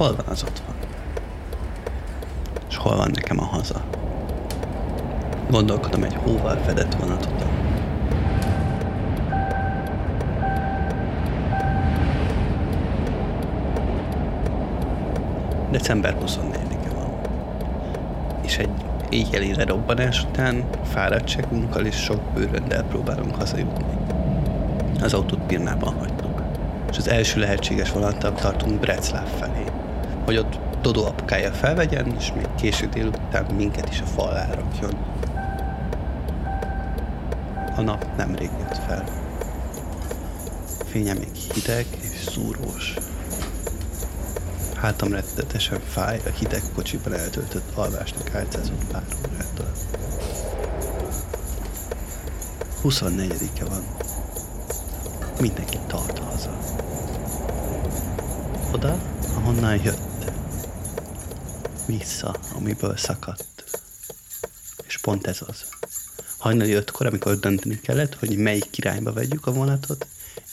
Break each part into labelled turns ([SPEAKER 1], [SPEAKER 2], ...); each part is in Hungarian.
[SPEAKER 1] hol van az otthon? És hol van nekem a haza? Gondolkodom egy hóval fedett vonatot. December 24-e van. És egy éjjeli lerobbanás után fáradtságunkkal és sok bőröndel próbálunk hazajutni. Az autót Pirnában hagytuk. És az első lehetséges vonattal tartunk Breclav felé, hogy ott Dodó apukája felvegyen, és még késő délután minket is a fal rakjon. A nap nemrég jött fel. Fénye még hideg és szúrós. Hátam rettetesen fáj a hideg kocsiban eltöltött alvásnak álcázott pár órától. 24-e van. Mindenki tart haza. Oda, ahonnan jött. Vissza, amiből szakadt. És pont ez az. Hajnali ötkor, amikor dönteni kellett, hogy melyik irányba vegyük a vonatot,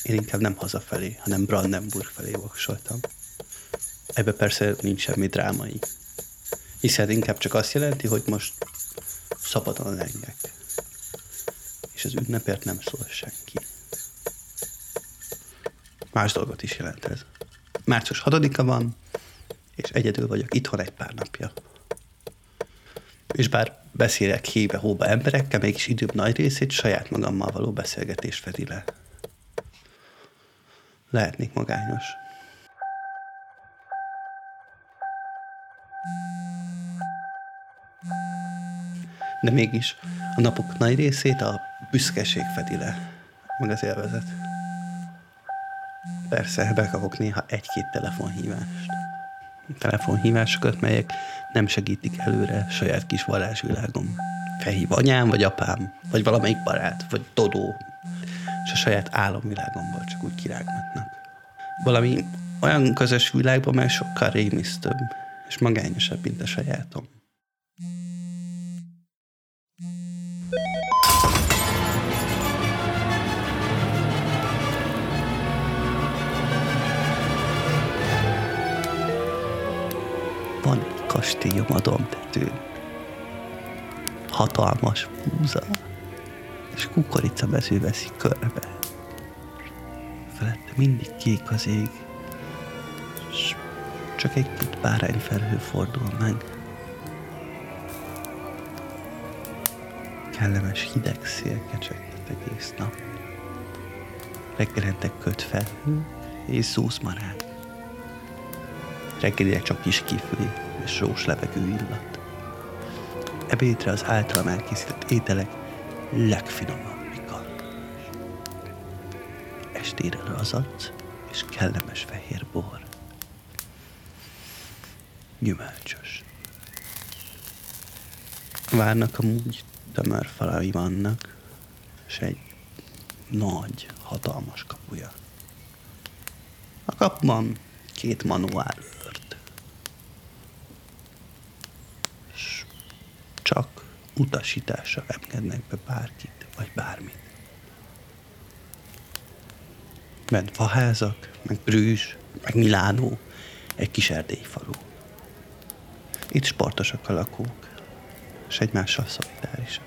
[SPEAKER 1] én inkább nem hazafelé, hanem Brandenburg felé voksoltam. Ebbe persze nincs semmi drámai. Hiszen inkább csak azt jelenti, hogy most szabadon lengek. És az ünnepért nem szól senki. Más dolgot is jelent ez. Március 6-a van, és egyedül vagyok itthon egy pár napja. És bár beszélek hébe-hóba emberekkel, mégis időm nagy részét saját magammal való beszélgetés fedi le. Lehetnék magányos. De mégis a napok nagy részét a büszkeség fedi le, meg az élvezet. Persze, bekapok néha egy-két telefonhívást. Telefonhívásokat, melyek nem segítik előre saját kis varázsvilágom. Felhív anyám, vagy apám, vagy valamelyik barát, vagy Dodó, és a saját álomvilágomból csak úgy kirágmatnak. Valami olyan közös világban, mely sokkal rémisztőbb, és magányosabb, mint a sajátom. Kastélyom domtetőn. Hatalmas búza, és kukoricamező veszi körbe. Felette mindig kék az ég, és csak egy put bárányfelhő fordul meg. Kellemes hideg szél kecsegtet egész nap. Reggelente köt felhő és szúsz marák. Reggelire csak kis kifli és sós levegő illat. Ebédre az általam elkészített ételek legfinomabbika. Estére lazac és kellemes fehér bor. Gyümölcsös. Várnak amúgy tömör falai vannak, és egy nagy, hatalmas kapuja. A kapuban két manuál őrt. És csak utasításra engednek be bárkit, vagy bármit. Bent faházak, meg Brűs, meg Milánó, egy kis erdélyfalu. Itt sportosak a lakók, és egymással szolidárisak.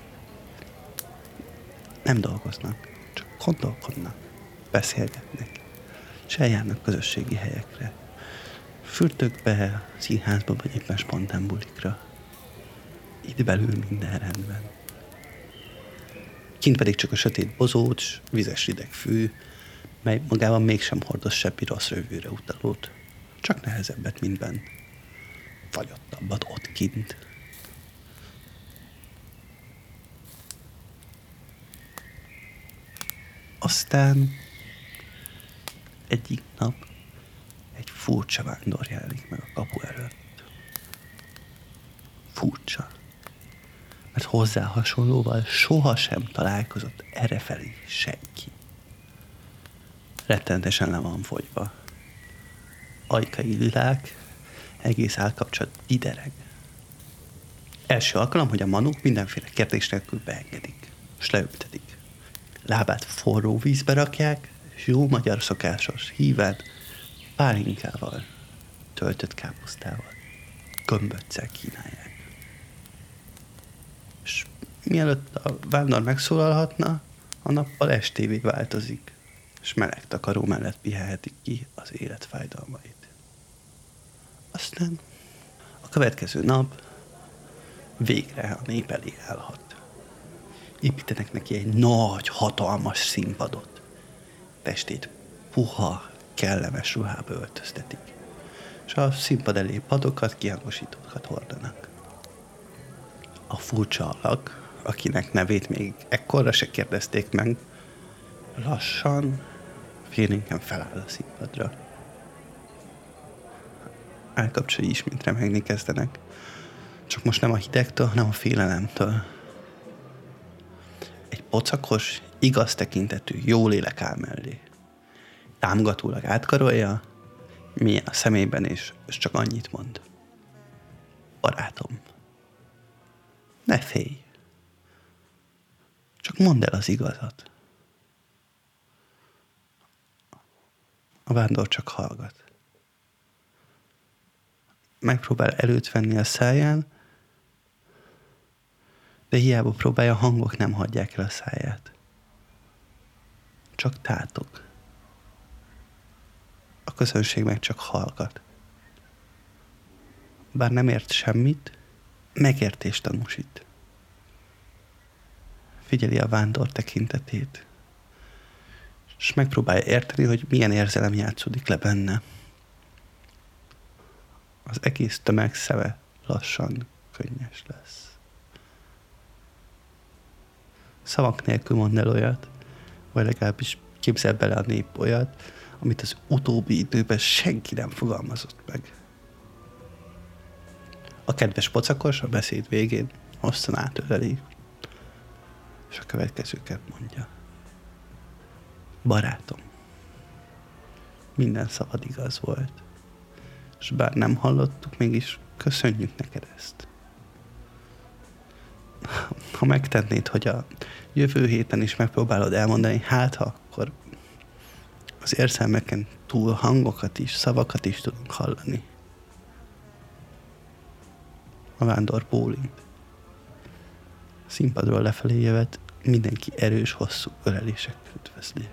[SPEAKER 1] Nem dolgoznak, csak gondolkodnak, beszélgetnek, és eljárnak közösségi helyekre. Fürtökbe, színházba, vagy éppen spontán bulikra. Itt belül minden rendben. Kint pedig csak a sötét bozócs, vizes rideg fű, mely magában mégsem hordoz seppi rossz rövőre utalót, csak nehezebbet, mint bent. Fagyottabbat ott kint. Aztán egyik nap egy furcsa vándor jelenik meg a kapu előtt. Furcsa. Mert hozzá hasonlóval sohasem találkozott errefelé senki. Rettentesen le van fogyva. Ajkai lilák, egész állkapcsolat idereg. Első alkalom, hogy a manók mindenféle kérdés nélkül beengedik, és leültetik. Lábát forró vízbe rakják, és jó magyar szokásos híven pálinkával töltött káposztával. Gömböccel kínálják. És mielőtt a vándor megszólalhatna, a nappal estévé változik, és meleg takaró mellett pihelhetik ki az élet fájdalmait. Aztán a következő nap végre a nép elé állhat. Építenek neki egy nagy, hatalmas színpadot. Testét puha, kellemes ruhába öltöztetik. És a színpad elé padokat, kihangosítókat hordanak. A furcsa alak, akinek nevét még ekkorra se kérdezték meg, lassan, félénken feláll a színpadra. Elkapcsai ismét remegni kezdenek. Csak most nem a hidegtől, hanem a félelemtől. Egy pocakos, igaz tekintetű, jó lélek áll mellé. Támogatólag átkarolja, milyen a szemében, és, és csak annyit mond. Barátom, ne félj. Csak mondd el az igazat. A vándor csak hallgat. Megpróbál előtt venni a száján, de hiába próbálja, a hangok nem hagyják el a száját. Csak tátok. A közönség meg csak hallgat. Bár nem ért semmit, megértést tanúsít. Figyeli a vándor tekintetét, és megpróbálja érteni, hogy milyen érzelem játszódik le benne. Az egész tömeg szeve lassan könnyes lesz szavak nélkül mond el olyat, vagy legalábbis képzel bele a nép olyat, amit az utóbbi időben senki nem fogalmazott meg. A kedves pocakos a beszéd végén hosszan átöleli, és a következőket mondja. Barátom, minden szabad igaz volt, és bár nem hallottuk, mégis köszönjük neked ezt ha megtennéd, hogy a jövő héten is megpróbálod elmondani, hát ha akkor az érzelmeken túl hangokat is, szavakat is tudunk hallani. A vándor bólint. Színpadról lefelé jövet, mindenki erős, hosszú ölelések üdvözli.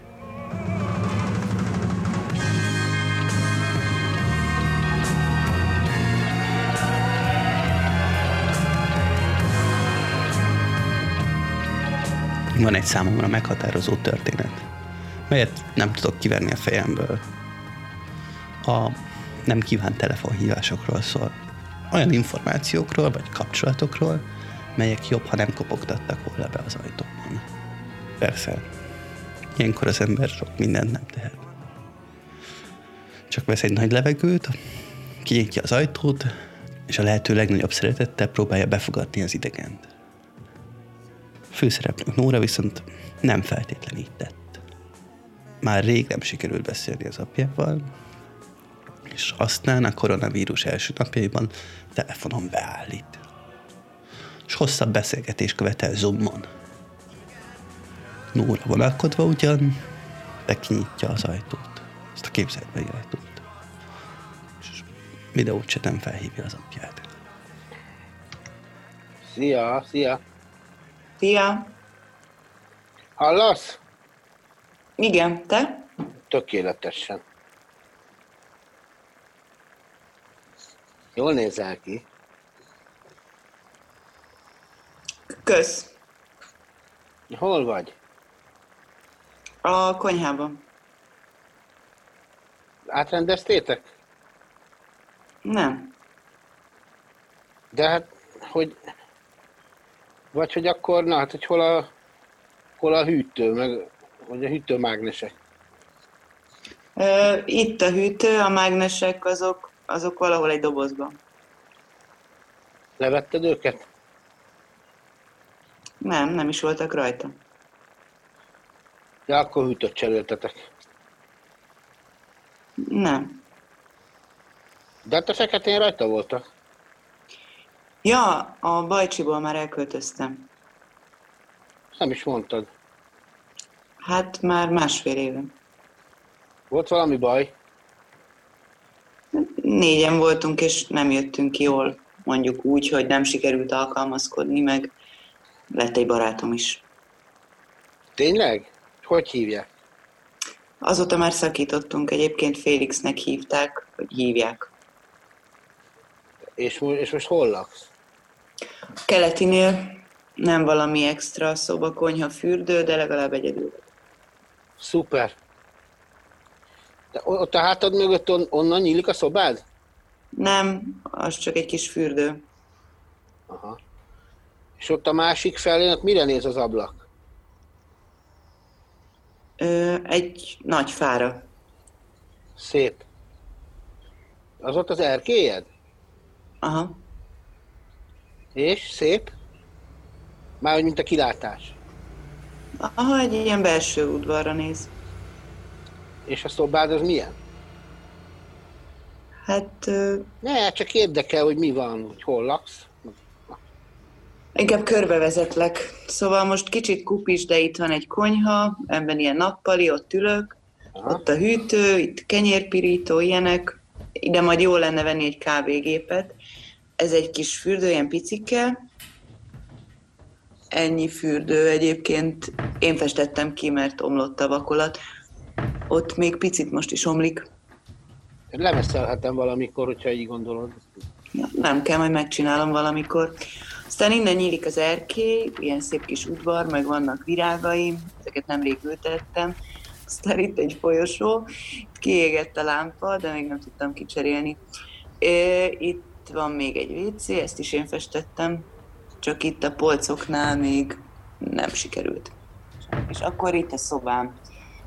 [SPEAKER 1] van egy számomra meghatározó történet, melyet nem tudok kivenni a fejemből. A nem kívánt telefonhívásokról szól. Olyan információkról vagy kapcsolatokról, melyek jobb, ha nem kopogtattak volna be az ajtóban. Persze, ilyenkor az ember sok mindent nem tehet. Csak vesz egy nagy levegőt, kinyitja az ajtót, és a lehető legnagyobb szeretettel próbálja befogadni az idegent főszereplőnk Nóra viszont nem feltétlenül így tett. Már rég nem sikerült beszélni az apjával, és aztán a koronavírus első napjaiban telefonon beállít. És hosszabb beszélgetés követel Zoomon. Nóra vonalkodva ugyan, de kinyitja az ajtót. Ezt a képzeletbeli ajtót. És videót nem felhívja az apját.
[SPEAKER 2] Szia, szia!
[SPEAKER 3] Szia!
[SPEAKER 2] Hallasz?
[SPEAKER 3] Igen, te?
[SPEAKER 2] Tökéletesen. Jól nézel ki.
[SPEAKER 3] Kösz.
[SPEAKER 2] Hol vagy?
[SPEAKER 3] A konyhában.
[SPEAKER 2] Átrendeztétek?
[SPEAKER 3] Nem.
[SPEAKER 2] De hát, hogy vagy hogy akkor, na hát, hogy hol a, hol a hűtő, meg, vagy a hűtőmágnesek?
[SPEAKER 3] Itt a hűtő, a mágnesek azok, azok valahol egy dobozban.
[SPEAKER 2] Levetted őket?
[SPEAKER 3] Nem, nem is voltak rajta.
[SPEAKER 2] Ja, akkor hűtőt cseréltetek.
[SPEAKER 3] Nem.
[SPEAKER 2] De hát a feketén rajta voltak.
[SPEAKER 3] Ja, a Bajcsiból már elköltöztem.
[SPEAKER 2] Nem is mondtad.
[SPEAKER 3] Hát már másfél éve.
[SPEAKER 2] Volt valami baj?
[SPEAKER 3] Négyen voltunk, és nem jöttünk ki jól, mondjuk úgy, hogy nem sikerült alkalmazkodni, meg lett egy barátom is.
[SPEAKER 2] Tényleg? Hogy hívják?
[SPEAKER 3] Azóta már szakítottunk, egyébként Félixnek hívták, vagy hívják.
[SPEAKER 2] És, és most hol laksz?
[SPEAKER 3] Keletinél nem valami extra szoba, konyha, fürdő, de legalább egyedül.
[SPEAKER 2] Szuper. O- ott a hátad mögött on- onnan nyílik a szobád?
[SPEAKER 3] Nem, az csak egy kis fürdő.
[SPEAKER 2] Aha. És ott a másik felén, ott mire néz az ablak?
[SPEAKER 3] Ö, egy nagy fára.
[SPEAKER 2] Szép. Az ott az erkélyed?
[SPEAKER 3] Aha.
[SPEAKER 2] És? Szép? Már mint a kilátás.
[SPEAKER 3] Aha, egy ilyen belső udvarra néz.
[SPEAKER 2] És a szobád az milyen?
[SPEAKER 3] Hát
[SPEAKER 2] Ne, csak érdekel, hogy mi van, hogy hol laksz.
[SPEAKER 3] inkább körbevezetlek. Szóval most kicsit kupis, de itt van egy konyha, ebben ilyen nappali, ott ülök,
[SPEAKER 2] Aha.
[SPEAKER 3] ott a hűtő, itt kenyérpirító, ilyenek. Ide majd jó lenne venni egy kávégépet. Ez egy kis fürdő, ilyen picike. Ennyi fürdő egyébként. Én festettem ki, mert omlott a vakolat. Ott még picit most is omlik.
[SPEAKER 2] Lemeszelhetem valamikor, hogyha így gondolod.
[SPEAKER 3] Ja, nem kell, majd megcsinálom valamikor. Aztán innen nyílik az erkély, ilyen szép kis udvar, meg vannak virágaim, ezeket nemrég ültettem. Aztán itt egy folyosó, itt kiégett a lámpa, de még nem tudtam kicserélni. Itt van még egy WC, ezt is én festettem, csak itt a polcoknál még nem sikerült. És akkor itt a szobám.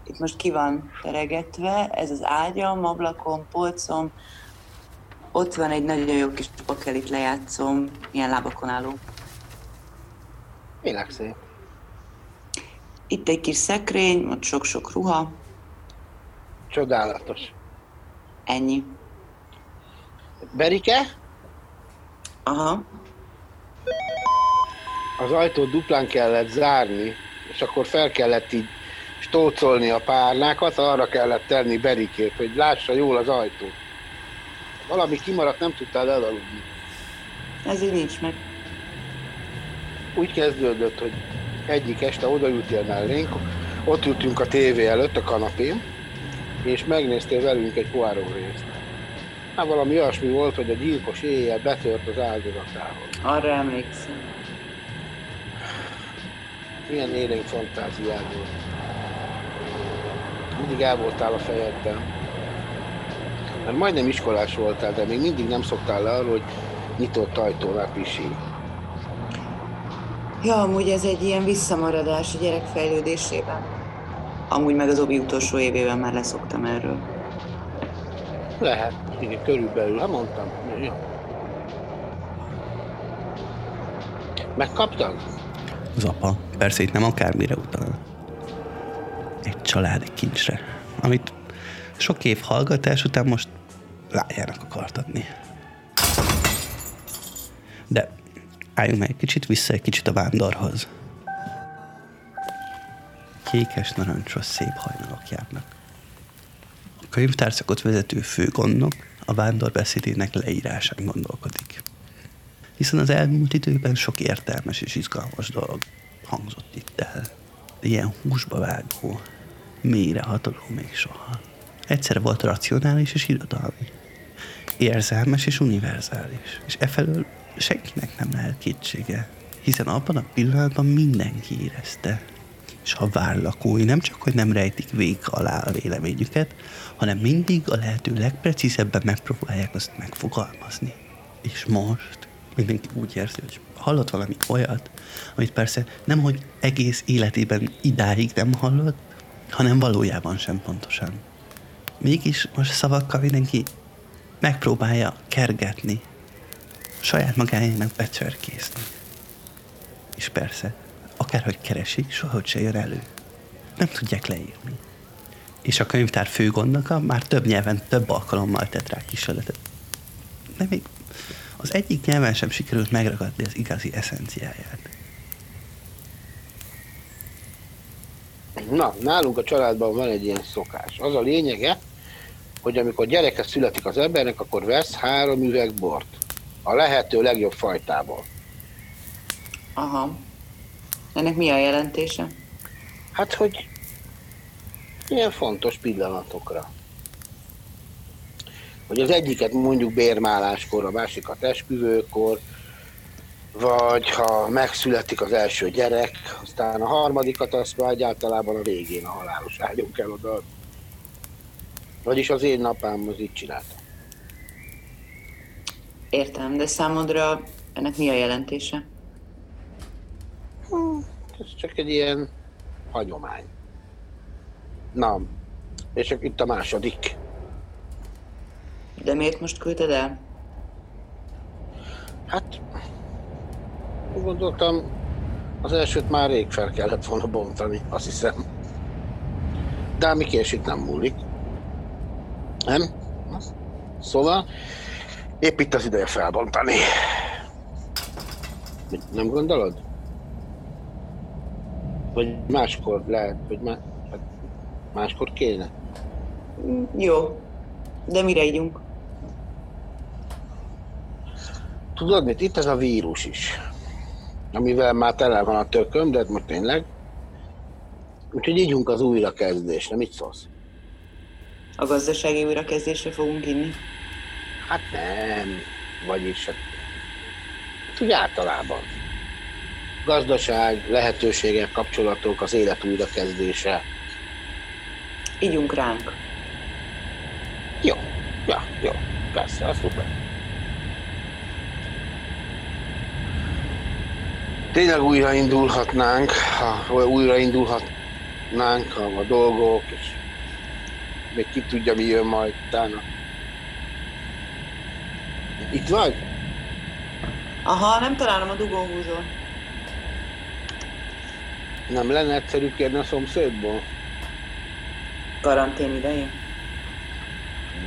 [SPEAKER 3] Itt most ki van teregetve, ez az ágyam, ablakom, polcom, ott van egy nagyon jó kis bakelit lejátszom, ilyen lábakon álló.
[SPEAKER 2] Tényleg szép.
[SPEAKER 3] Itt egy kis szekrény, ott sok-sok ruha,
[SPEAKER 2] Csodálatos.
[SPEAKER 3] ennyi.
[SPEAKER 2] Berike,
[SPEAKER 3] Aha,
[SPEAKER 2] az ajtót duplán kellett zárni, és akkor fel kellett így stócolni a párnákat, arra kellett tenni Berikét, hogy lássa jól az ajtót. Valami kimaradt, nem tudtál elaludni.
[SPEAKER 3] ez így nincs meg.
[SPEAKER 2] Úgy kezdődött, hogy egyik este odaültél mellénk, ott ültünk a tévé előtt a kanapén, és megnéztél velünk egy Poirot részt. Hát valami olyasmi volt, hogy a gyilkos éjjel betört az áldozatához.
[SPEAKER 3] Arra emlékszem.
[SPEAKER 2] Milyen élénk fantáziád volt. Mindig el voltál a fejedben. Mert majdnem iskolás voltál, de még mindig nem szoktál le arról, hogy nyitott ajtónál pisil.
[SPEAKER 3] Ja, amúgy ez egy ilyen visszamaradás a gyerek fejlődésében. Amúgy meg az obi utolsó évében már leszoktam erről.
[SPEAKER 2] Lehet, igen, körülbelül, ha mondtam. Ja. Megkaptad?
[SPEAKER 1] Az apa persze itt nem akármire utal. Családi kincsre, amit sok év hallgatás után most lányának akart adni. De álljunk meg egy kicsit vissza egy kicsit a vándorhoz. Kékes, narancsos, szép hajnalok járnak. A könyvtárszakot vezető főgondnok a vándor beszédének leírásán gondolkodik hiszen az elmúlt időben sok értelmes és izgalmas dolog hangzott itt el. Ilyen húsba vágó, mélyre hatoló még soha. Egyszerre volt racionális és irodalmi. Érzelmes és univerzális. És e felől senkinek nem lehet kétsége. Hiszen abban a pillanatban mindenki érezte. És a várlakói nem csak, hogy nem rejtik vég alá a véleményüket, hanem mindig a lehető legprecízebben megpróbálják azt megfogalmazni. És most mindenki úgy érzi, hogy hallott valami olyat, amit persze nem, hogy egész életében idáig nem hallott, hanem valójában sem pontosan. Mégis most szavakkal mindenki megpróbálja kergetni, saját magáénak becsörkészni. És persze, akárhogy keresik, sohogy se jön elő. Nem tudják leírni. És a könyvtár főgondnoka már több nyelven, több alkalommal tett rá kísérletet. De még az egyik nyelven sem sikerült megragadni az igazi eszenciáját.
[SPEAKER 2] Na, nálunk a családban van egy ilyen szokás. Az a lényege, hogy amikor gyereke születik az embernek, akkor vesz három üveg bort. A lehető legjobb fajtából.
[SPEAKER 3] Aha. Ennek mi a jelentése?
[SPEAKER 2] Hát, hogy ilyen fontos pillanatokra. Hogy az egyiket mondjuk bérmáláskor, a másikat esküvőkor, vagy ha megszületik az első gyerek, aztán a harmadikat azt már általában a végén a halálos ágyon kell oda. Vagyis az én napám az így csinálta.
[SPEAKER 3] Értem, de számodra ennek mi a jelentése?
[SPEAKER 2] Hm, ez csak egy ilyen hagyomány. Na, és itt a második.
[SPEAKER 3] De miért most küldted el?
[SPEAKER 2] Hát, gondoltam, az elsőt már rég fel kellett volna bontani, azt hiszem. De ami késik nem múlik. Nem? Szóval, épp itt az ideje felbontani. Nem gondolod? Vagy máskor lehet, hogy má, hát máskor kéne.
[SPEAKER 3] Jó. De mire ígyunk?
[SPEAKER 2] Tudod mit? Itt ez a vírus is. Amivel már tele van a tököm, de most tényleg. Úgyhogy ígyunk az újrakezdésre. Mit szólsz?
[SPEAKER 3] A gazdasági újrakezdésre fogunk inni?
[SPEAKER 2] Hát nem. Vagyis, hát, hát úgy általában. Gazdaság, lehetőségek, kapcsolatok, az élet újrakezdése.
[SPEAKER 3] Ígyunk ránk.
[SPEAKER 2] Jó, ja, jó, persze, az szuper. Tényleg újraindulhatnánk, ha újraindulhatnánk a, a dolgok, és még ki tudja, mi jön majd utána. Itt vagy?
[SPEAKER 3] Aha, nem találom a dugóhúzót.
[SPEAKER 2] Nem lenne egyszerű kérni a szomszédból?
[SPEAKER 3] Karantén idején.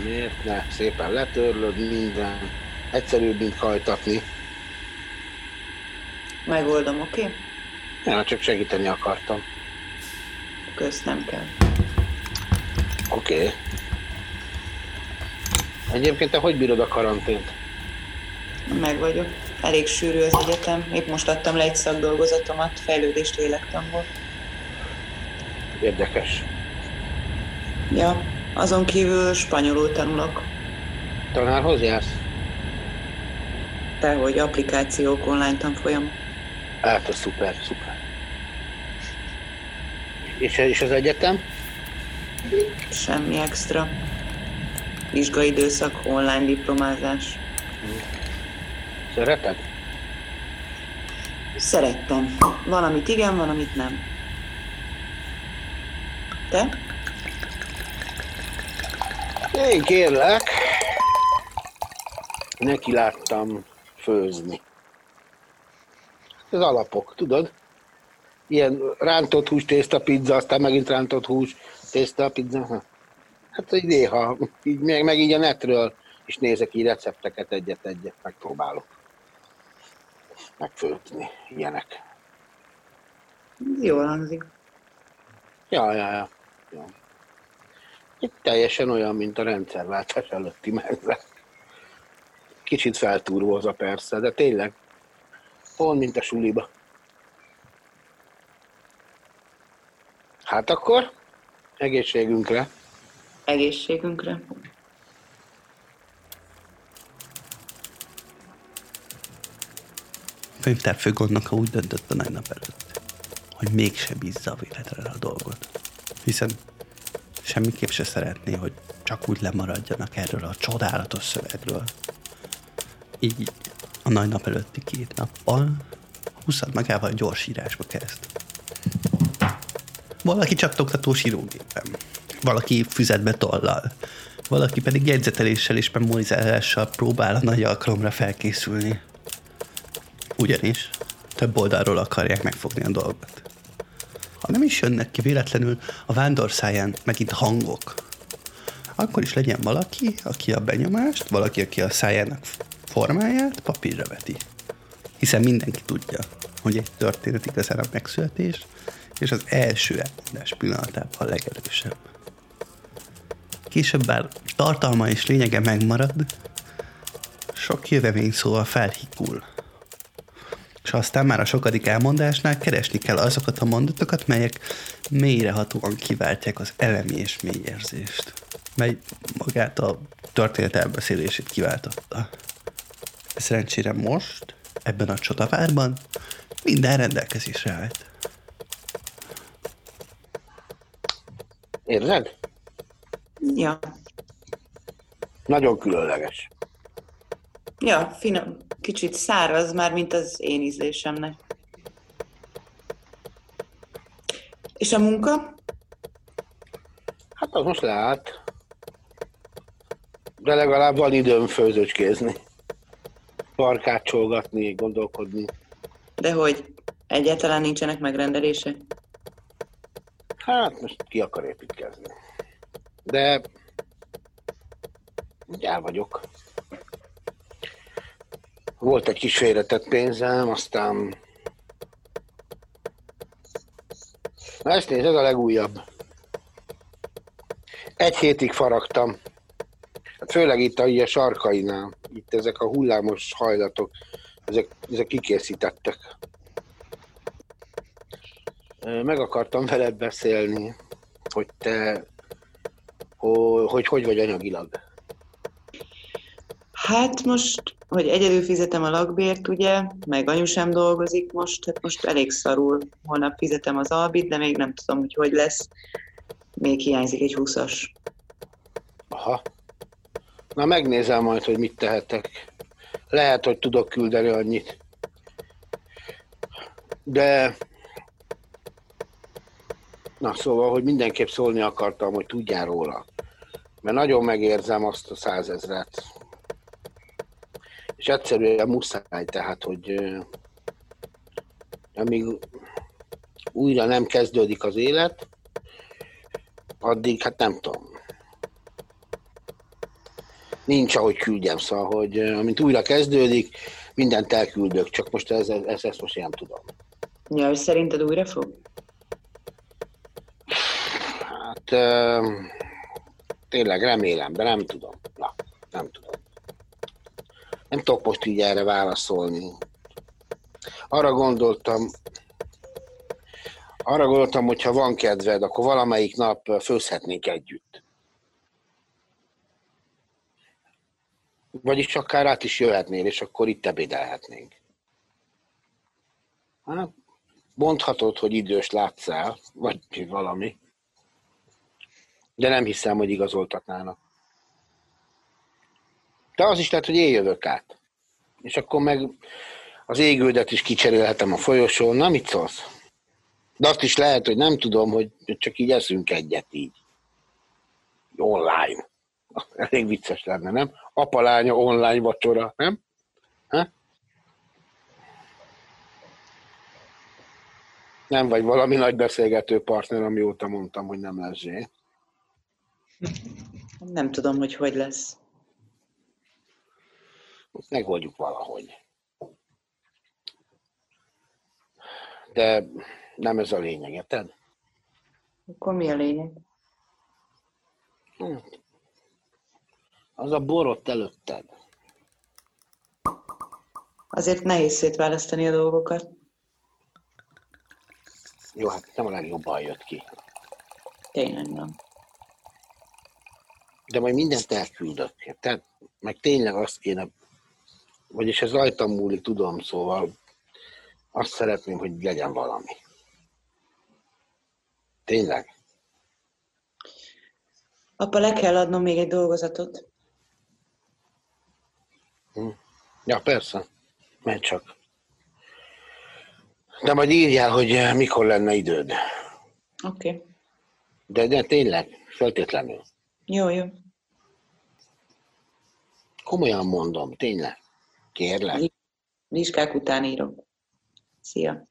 [SPEAKER 2] Miért ne? Szépen letörlöd minden. Egyszerűbb, mint hajtatni.
[SPEAKER 3] Megoldom, oké? Okay?
[SPEAKER 2] Nem, csak segíteni akartam.
[SPEAKER 3] Kösz, nem kell.
[SPEAKER 2] Oké. Okay. Egyébként te hogy bírod a karantént?
[SPEAKER 3] Meg vagyok. Elég sűrű az egyetem. Épp most adtam le egy szakdolgozatomat, fejlődést lélektanból.
[SPEAKER 2] Érdekes.
[SPEAKER 3] Ja, azon kívül spanyolul tanulok.
[SPEAKER 2] Tanárhoz jársz?
[SPEAKER 3] Te, hogy applikációk online tanfolyam.
[SPEAKER 2] Hát, az szuper, szuper. És, és az egyetem?
[SPEAKER 3] Semmi extra. Vizsgaidőszak, online diplomázás.
[SPEAKER 2] Szereted?
[SPEAKER 3] Szerettem. Van, amit igen, van, amit nem. Te?
[SPEAKER 2] Én kérlek, neki láttam főzni. Ez alapok, tudod? Ilyen rántott hús, tészta, pizza, aztán megint rántott hús, tészta, pizza. Hát így néha, így meg, meg így a netről is nézek így recepteket egyet-egyet, megpróbálok. Megfőzni, ilyenek.
[SPEAKER 3] Jól hangzik.
[SPEAKER 2] Ja, ja, ja. ja. Itt teljesen olyan, mint a rendszerváltás előtti menze. Kicsit feltúrvózza persze, de tényleg. Pont, mint a suliba. Hát akkor, egészségünkre.
[SPEAKER 3] Egészségünkre.
[SPEAKER 1] Könyvtárfőgondnoka úgy döntött a nagy nap előtt, hogy mégse bízza a véletlenre a dolgot. Hiszen semmiképp se szeretné, hogy csak úgy lemaradjanak erről a csodálatos szövegről. Így a nagy nap előtti két nappal húszad magával gyorsírásba kezd. Valaki csattogtatós írógépen, valaki füzetbe tollal, valaki pedig jegyzeteléssel és memorizálással próbál a nagy alkalomra felkészülni. Ugyanis több oldalról akarják megfogni a dolgot. Ha nem is jönnek ki véletlenül a vándorszáján megint hangok, akkor is legyen valaki, aki a benyomást, valaki, aki a szájának formáját papírra veti. Hiszen mindenki tudja, hogy egy történet igazán a megszületés, és az első elmondás pillanatában a legerősebb. később bár tartalma és lényege megmarad, sok jövevény szóval felhikul. És aztán már a sokadik elmondásnál keresni kell azokat a mondatokat, melyek mélyrehatóan kiváltják az elemi és mély érzést, mely magát a történet elbeszélését kiváltotta. Szerencsére most, ebben a csodavárban minden rendelkezésre állt.
[SPEAKER 2] Érzed?
[SPEAKER 3] Ja.
[SPEAKER 2] Nagyon különleges.
[SPEAKER 3] Ja, finom. Kicsit száraz már, mint az én ízlésemnek. És a munka?
[SPEAKER 2] Hát az most lehet. De legalább van időm főzőcskézni. Parkácsolgatni, gondolkodni.
[SPEAKER 3] De hogy egyáltalán nincsenek megrendelések?
[SPEAKER 2] Hát most ki akar építkezni. De el vagyok. Volt egy kis félretett pénzem, aztán... Na ezt nézd, ez a legújabb. Egy hétig faragtam. Főleg itt a, a sarkainál. Itt ezek a hullámos hajlatok, ezek, ezek kikészítettek. Meg akartam veled beszélni, hogy te hogy hogy vagy anyagilag.
[SPEAKER 3] Hát most, hogy egyedül fizetem a lakbért, ugye, meg anyu sem dolgozik most, hát most elég szarul. Holnap fizetem az albit, de még nem tudom, hogy hogy lesz. Még hiányzik egy húszas.
[SPEAKER 2] Aha. Na megnézem majd, hogy mit tehetek. Lehet, hogy tudok küldeni annyit. De... Na szóval, hogy mindenképp szólni akartam, hogy tudjál róla. Mert nagyon megérzem azt a százezret. És egyszerűen muszáj, tehát, hogy amíg újra nem kezdődik az élet, addig, hát nem tudom. Nincs, ahogy küldjem, szóval, hogy amint újra kezdődik, mindent elküldök, csak most ez, ez, ezt most én nem tudom.
[SPEAKER 3] Ja, és szerinted újra fog?
[SPEAKER 2] Hát tényleg remélem, de nem tudom. Na, nem tudom. Nem tudok most így erre válaszolni. Arra gondoltam, arra gondoltam, hogy ha van kedved, akkor valamelyik nap főzhetnénk együtt. Vagyis akár át is jöhetnél, és akkor itt ebédelhetnénk. Hát, mondhatod, hogy idős látszál, vagy valami. De nem hiszem, hogy igazoltatnának. De az is lehet, hogy én jövök át. És akkor meg az égődet is kicserélhetem a folyosón. Na, mit szólsz? De azt is lehet, hogy nem tudom, hogy csak így eszünk egyet így. Online. Elég vicces lenne, nem? Apalánya online vacsora, nem? Ha? Nem vagy valami nagy beszélgető partner, amióta mondtam, hogy nem lesz zsé.
[SPEAKER 3] Nem tudom, hogy hogy lesz.
[SPEAKER 2] Megoldjuk valahogy. De nem ez a lényeg, érted?
[SPEAKER 3] Akkor mi a lényeg?
[SPEAKER 2] Az a borot előtted.
[SPEAKER 3] Azért nehéz szétválasztani a dolgokat.
[SPEAKER 2] Jó, hát nem a legjobban jött ki.
[SPEAKER 3] Tényleg nem.
[SPEAKER 2] De majd mindent elküldök, tehát meg tényleg azt kéne, vagyis ez rajtam múlik, tudom, szóval azt szeretném, hogy legyen valami. Tényleg.
[SPEAKER 3] Apa, le kell adnom még egy dolgozatot.
[SPEAKER 2] Hm. Ja, persze. Menj csak. De majd írjál, hogy mikor lenne időd.
[SPEAKER 3] Oké. Okay.
[SPEAKER 2] De, de tényleg, feltétlenül.
[SPEAKER 3] Jó, jó.
[SPEAKER 2] Komolyan mondom, tényleg. Kérlek.
[SPEAKER 3] Vizsgák után írok. Szia.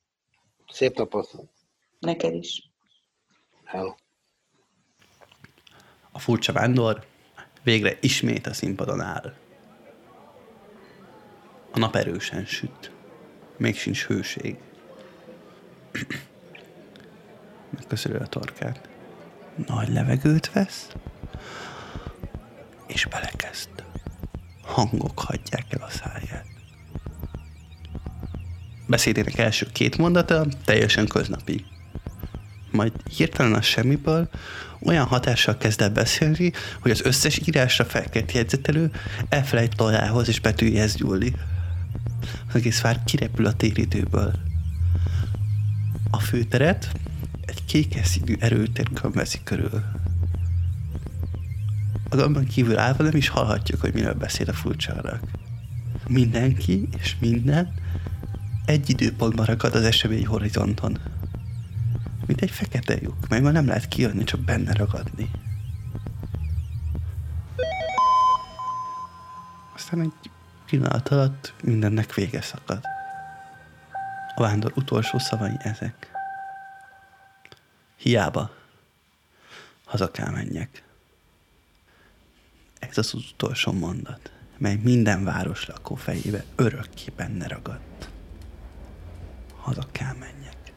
[SPEAKER 2] Szép napot.
[SPEAKER 3] Neked is.
[SPEAKER 2] Hello.
[SPEAKER 1] A furcsa vándor végre ismét a színpadon áll. A nap erősen süt. Még sincs hőség. Megköszörül a torkát. Nagy levegőt vesz. és belekezd. Hangok hagyják el a száját. Beszédének első két mondata teljesen köznapi. Majd hirtelen a semmiből olyan hatással kezd el beszélni, hogy az összes írásra felkelt jegyzetelő elfelejt tolához és betűjéhez gyúlni. Az egész vár kirepül a téridőből. A főteret egy kékes színű erőtér kömbezi körül. A gömbön kívül állva nem is hallhatjuk, hogy miről beszél a furcsának. Mindenki és minden egy időpontban ragad az esemény horizonton. Mint egy fekete lyuk, mely már nem lehet kijönni, csak benne ragadni. Aztán egy pillanat alatt mindennek vége szakad. A vándor utolsó szavai ezek. Hiába. Haza kell menjek. Ez az utolsó mondat, mely minden városlakó fejébe örökké benne ragadt. Haza kell menjek.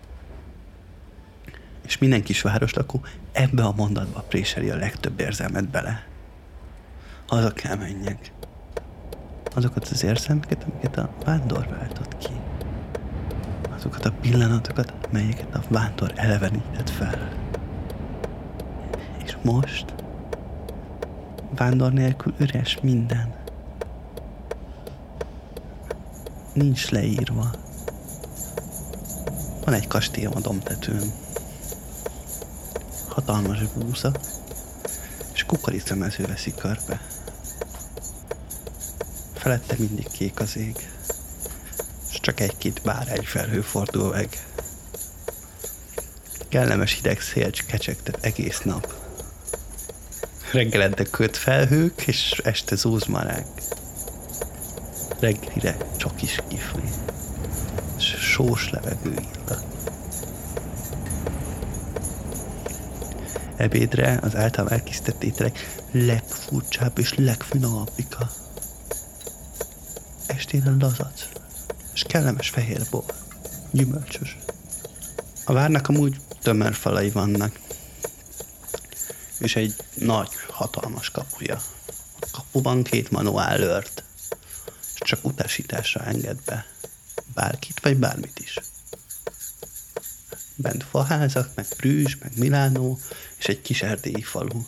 [SPEAKER 1] És minden kis városlakó ebbe a mondatba préseli a legtöbb érzelmet bele. Haza kell menjek. Azokat az érzelmeket, amiket a vándor váltott ki. Azokat a pillanatokat, melyeket a vándor elevenített fel. És most vándor nélkül üres minden. Nincs leírva. Van egy kastélyom a domtetőn. Hatalmas búza, és kukoricamező veszi körbe. Felette mindig kék az ég, és csak egy-két bárány felhő fordul meg. Kellemes hideg szél kecsegtet egész nap. Reggelente köt felhők, és este zúzmarák. Reggelire csak is kifli. És sós levegő illat. Ebédre az által elkészített ételek legfurcsább és legfinomabbika. Estére lazac, és kellemes fehér bor, gyümölcsös. A várnak amúgy tömörfalai vannak, és egy nagy, hatalmas kapuja. A kapuban két manuál lört, és csak utasításra enged be bárkit vagy bármit is. Bent faházak, meg Brűs, meg Milánó, és egy kis erdélyi falu.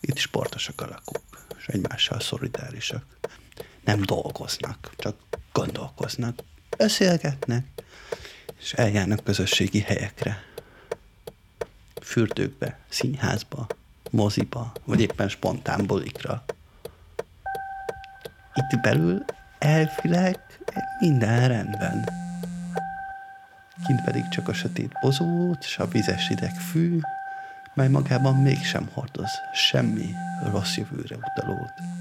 [SPEAKER 1] Itt sportosak a lakók, és egymással szolidárisak. Nem dolgoznak, csak gondolkoznak, beszélgetnek, és eljárnak közösségi helyekre. Fürdőkbe, színházba, moziba, vagy éppen spontán bulikra. Itt belül elvileg minden rendben. Kint pedig csak a sötét bozót és a vizes ideg fű, mely magában mégsem hordoz semmi rossz jövőre utalót.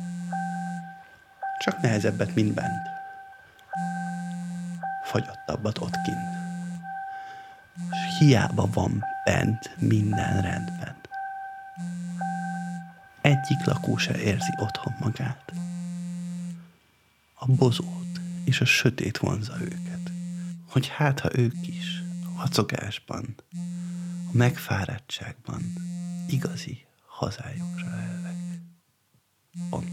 [SPEAKER 1] Csak nehezebbet, mint bent. Fagyottabbat ott kint. És hiába van bent minden rendben. Egyik lakó se érzi otthon magát. A bozót és a sötét vonza őket, hogy hát ha ők is a vacogásban, a megfáradtságban igazi hazájukra elvek. Pont